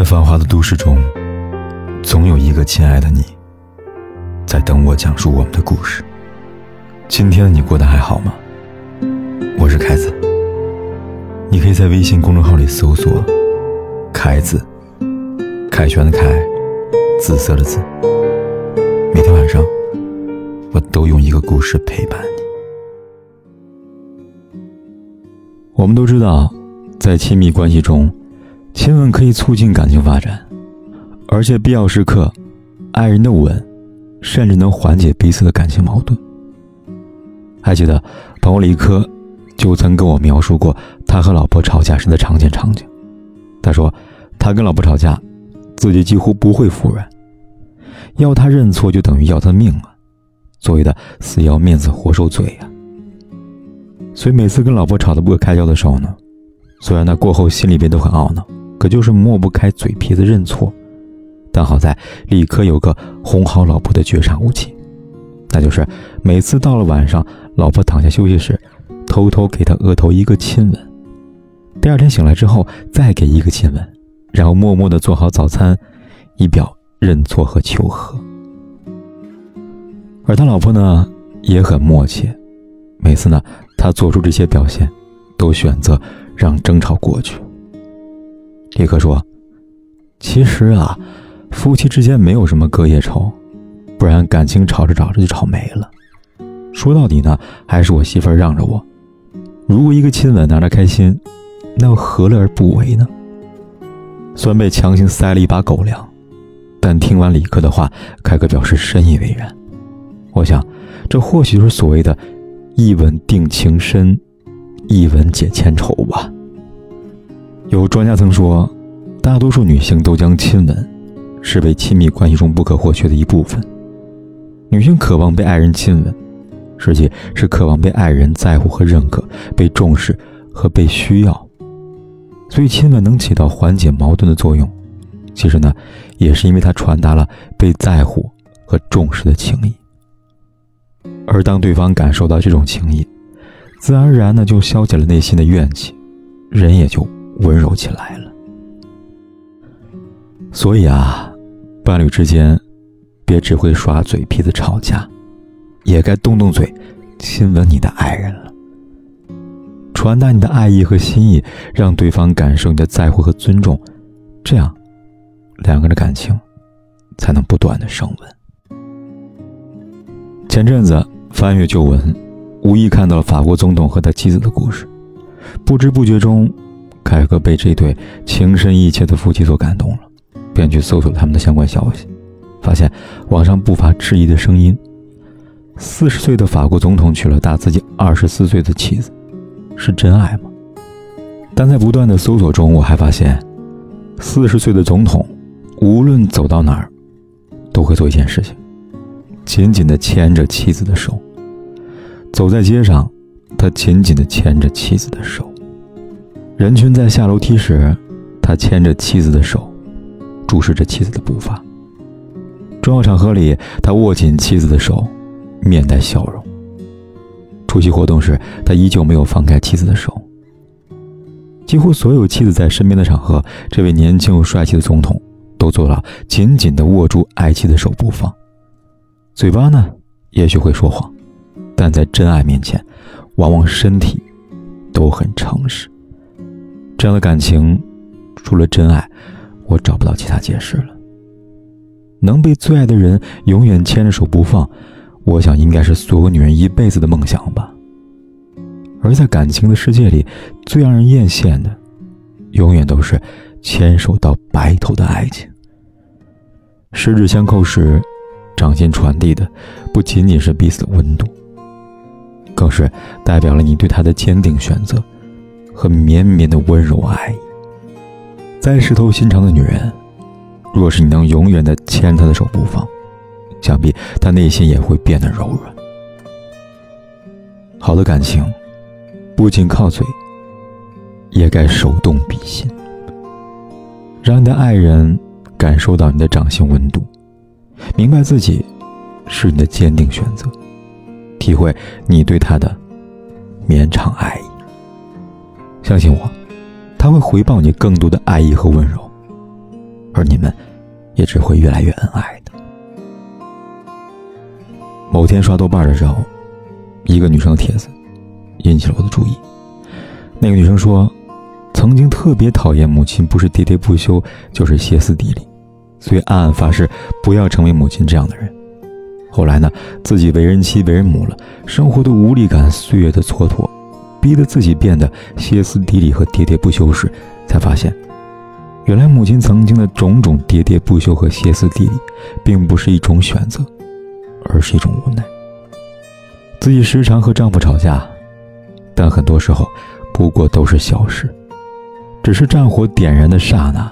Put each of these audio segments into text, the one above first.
在繁华的都市中，总有一个亲爱的你，在等我讲述我们的故事。今天的你过得还好吗？我是凯子，你可以在微信公众号里搜索“凯子”，凯旋的凯，紫色的紫。每天晚上，我都用一个故事陪伴你。我们都知道，在亲密关系中，亲吻可以促进感情发展，而且必要时刻，爱人的吻，甚至能缓解彼此的感情矛盾。还记得朋友李科，就曾跟我描述过他和老婆吵架时的常见场景。他说，他跟老婆吵架，自己几乎不会服软，要他认错就等于要他命啊，所谓的死要面子活受罪呀。所以每次跟老婆吵得不可开交的时候呢，虽然他过后心里边都很懊恼，可就是抹不开嘴皮子认错。但好在李科有个哄好老婆的绝杀武器，那就是每次到了晚上，老婆躺下休息时，偷偷给他额头一个亲吻。第二天醒来之后再给一个亲吻，然后默默地做好早餐，以表认错和求和。而他老婆呢也很默契，每次呢。他做出这些表现，都选择让争吵过去。李克说：“其实啊，夫妻之间没有什么隔夜仇，不然感情吵着吵着就吵没了。说到底呢，还是我媳妇儿让着我。如果一个亲吻让她开心，那又何乐而不为呢？”虽然被强行塞了一把狗粮，但听完李克的话，凯哥表示深以为然。我想，这或许就是所谓的。一吻定情深，一吻解千愁吧。有专家曾说，大多数女性都将亲吻视为亲密关系中不可或缺的一部分。女性渴望被爱人亲吻，实际是渴望被爱人在乎和认可，被重视和被需要。所以，亲吻能起到缓解矛盾的作用。其实呢，也是因为它传达了被在乎和重视的情谊。而当对方感受到这种情谊，自然而然的就消解了内心的怨气，人也就温柔起来了。所以啊，伴侣之间，别只会耍嘴皮子吵架，也该动动嘴，亲吻你的爱人了，传达你的爱意和心意，让对方感受你的在乎和尊重，这样，两个人的感情，才能不断的升温。前阵子翻阅旧闻，无意看到了法国总统和他妻子的故事。不知不觉中，凯哥被这对情深意切的夫妻所感动了，便去搜索他们的相关消息，发现网上不乏质疑的声音：四十岁的法国总统娶了大自己二十四岁的妻子，是真爱吗？但在不断的搜索中，我还发现，四十岁的总统无论走到哪儿，都会做一件事情。紧紧地牵着妻子的手，走在街上，他紧紧地牵着妻子的手。人群在下楼梯时，他牵着妻子的手，注视着妻子的步伐。重要场合里，他握紧妻子的手，面带笑容。出席活动时，他依旧没有放开妻子的手。几乎所有妻子在身边的场合，这位年轻又帅气的总统都做了紧紧地握住爱妻的手不放。嘴巴呢，也许会说谎，但在真爱面前，往往身体都很诚实。这样的感情，除了真爱，我找不到其他解释了。能被最爱的人永远牵着手不放，我想应该是所有女人一辈子的梦想吧。而在感情的世界里，最让人艳羡的，永远都是牵手到白头的爱情。十指相扣时。掌心传递的不仅仅是彼此的温度，更是代表了你对他的坚定选择和绵绵的温柔爱意。再石头心肠的女人，若是你能永远的牵她的手不放，想必她内心也会变得柔软。好的感情，不仅靠嘴，也该手动比心，让你的爱人感受到你的掌心温度。明白自己是你的坚定选择，体会你对他的绵长爱意。相信我，他会回报你更多的爱意和温柔。而你们也只会越来越恩爱的。某天刷豆瓣的时候，一个女生帖子引起了我的注意。那个女生说，曾经特别讨厌母亲，不是喋喋不休，就是歇斯底里，所以暗暗发誓不要成为母亲这样的人。后来呢，自己为人妻、为人母了，生活的无力感、岁月的蹉跎，逼得自己变得歇斯底里和喋喋不休时，才发现，原来母亲曾经的种种喋喋不休和歇斯底里，并不是一种选择，而是一种无奈。自己时常和丈夫吵架，但很多时候。不过都是小事，只是战火点燃的刹那，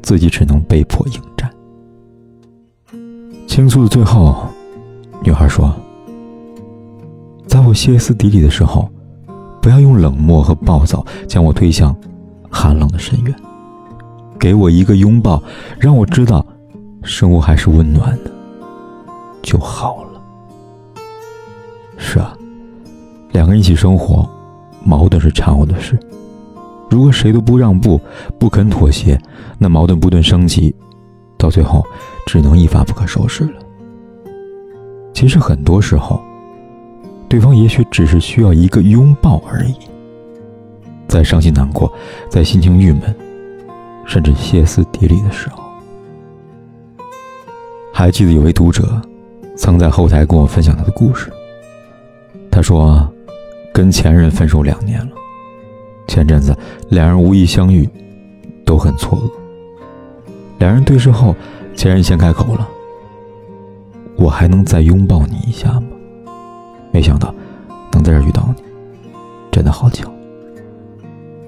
自己只能被迫应战。倾诉的最后，女孩说：“在我歇斯底里的时候，不要用冷漠和暴躁将我推向寒冷的深渊，给我一个拥抱，让我知道生活还是温暖的，就好了。”是啊，两个人一起生活。矛盾是常有的事，如果谁都不让步、不肯妥协，那矛盾不断升级，到最后只能一发不可收拾了。其实很多时候，对方也许只是需要一个拥抱而已。在伤心难过、在心情郁闷，甚至歇斯底里的时候，还记得有位读者曾在后台跟我分享他的故事。他说。跟前任分手两年了，前阵子两人无意相遇，都很错愕。两人对视后，前任先开口了：“我还能再拥抱你一下吗？”没想到能在这遇到你，真的好巧。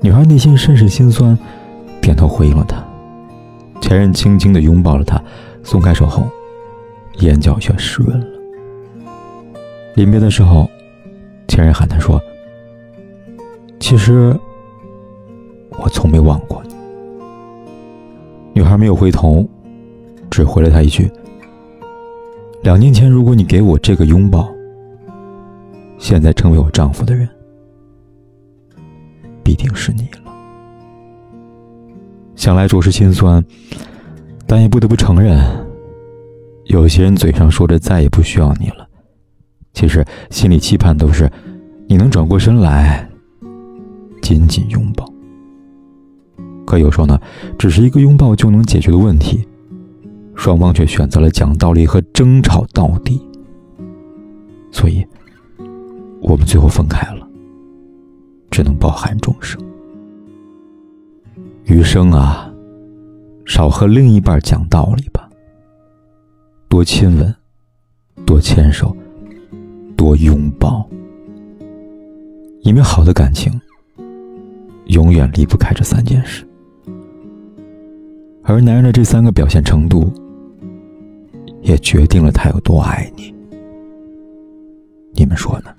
女孩内心甚是心酸，点头回应了他。前任轻轻的拥抱了她，松开手后，眼角却湿润了。临别的时候。前任喊他说：“其实我从没忘过你。”女孩没有回头，只回了他一句：“两年前，如果你给我这个拥抱，现在成为我丈夫的人，必定是你了。”想来着实心酸，但也不得不承认，有些人嘴上说着再也不需要你了。其实心里期盼都是，你能转过身来，紧紧拥抱。可有时候呢，只是一个拥抱就能解决的问题，双方却选择了讲道理和争吵到底，所以，我们最后分开了，只能抱憾终生。余生啊，少和另一半讲道理吧，多亲吻，多牵手。多拥抱，因为好的感情永远离不开这三件事，而男人的这三个表现程度，也决定了他有多爱你。你们说呢？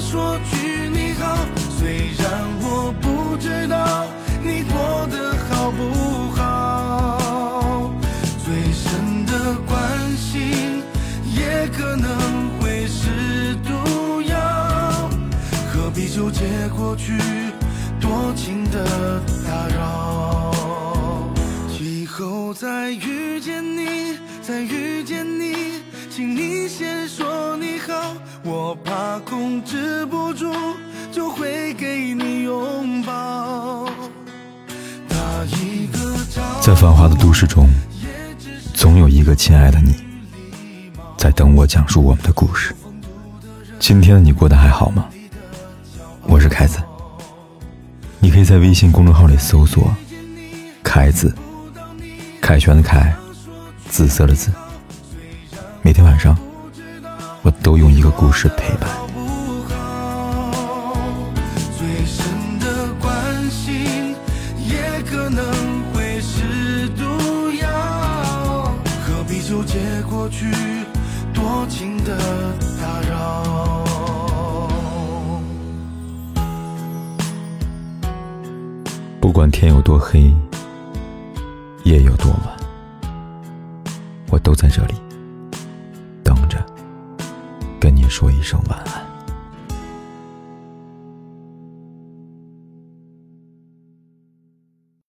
说句你好。虽然我不知道你过得好不好，最深的关心也可能会是毒药。何必纠结过去？多情的打扰，以后再遇见你，再遇见你，请你先说你好。我怕控制不住，就会给你拥抱。打一个在繁华的都市中，总有一个亲爱的你，在等我讲述我们的故事。今天的你过得还好吗？我是凯子，你可以在微信公众号里搜索“凯子”，凯旋的凯，紫色的紫。每天晚上，我都用一个故事陪伴。好不好？最深的关心也可能会是毒药，何必纠结过去多情的打扰？不管天有多黑，夜有多晚，我都在这里，跟你说一声晚安。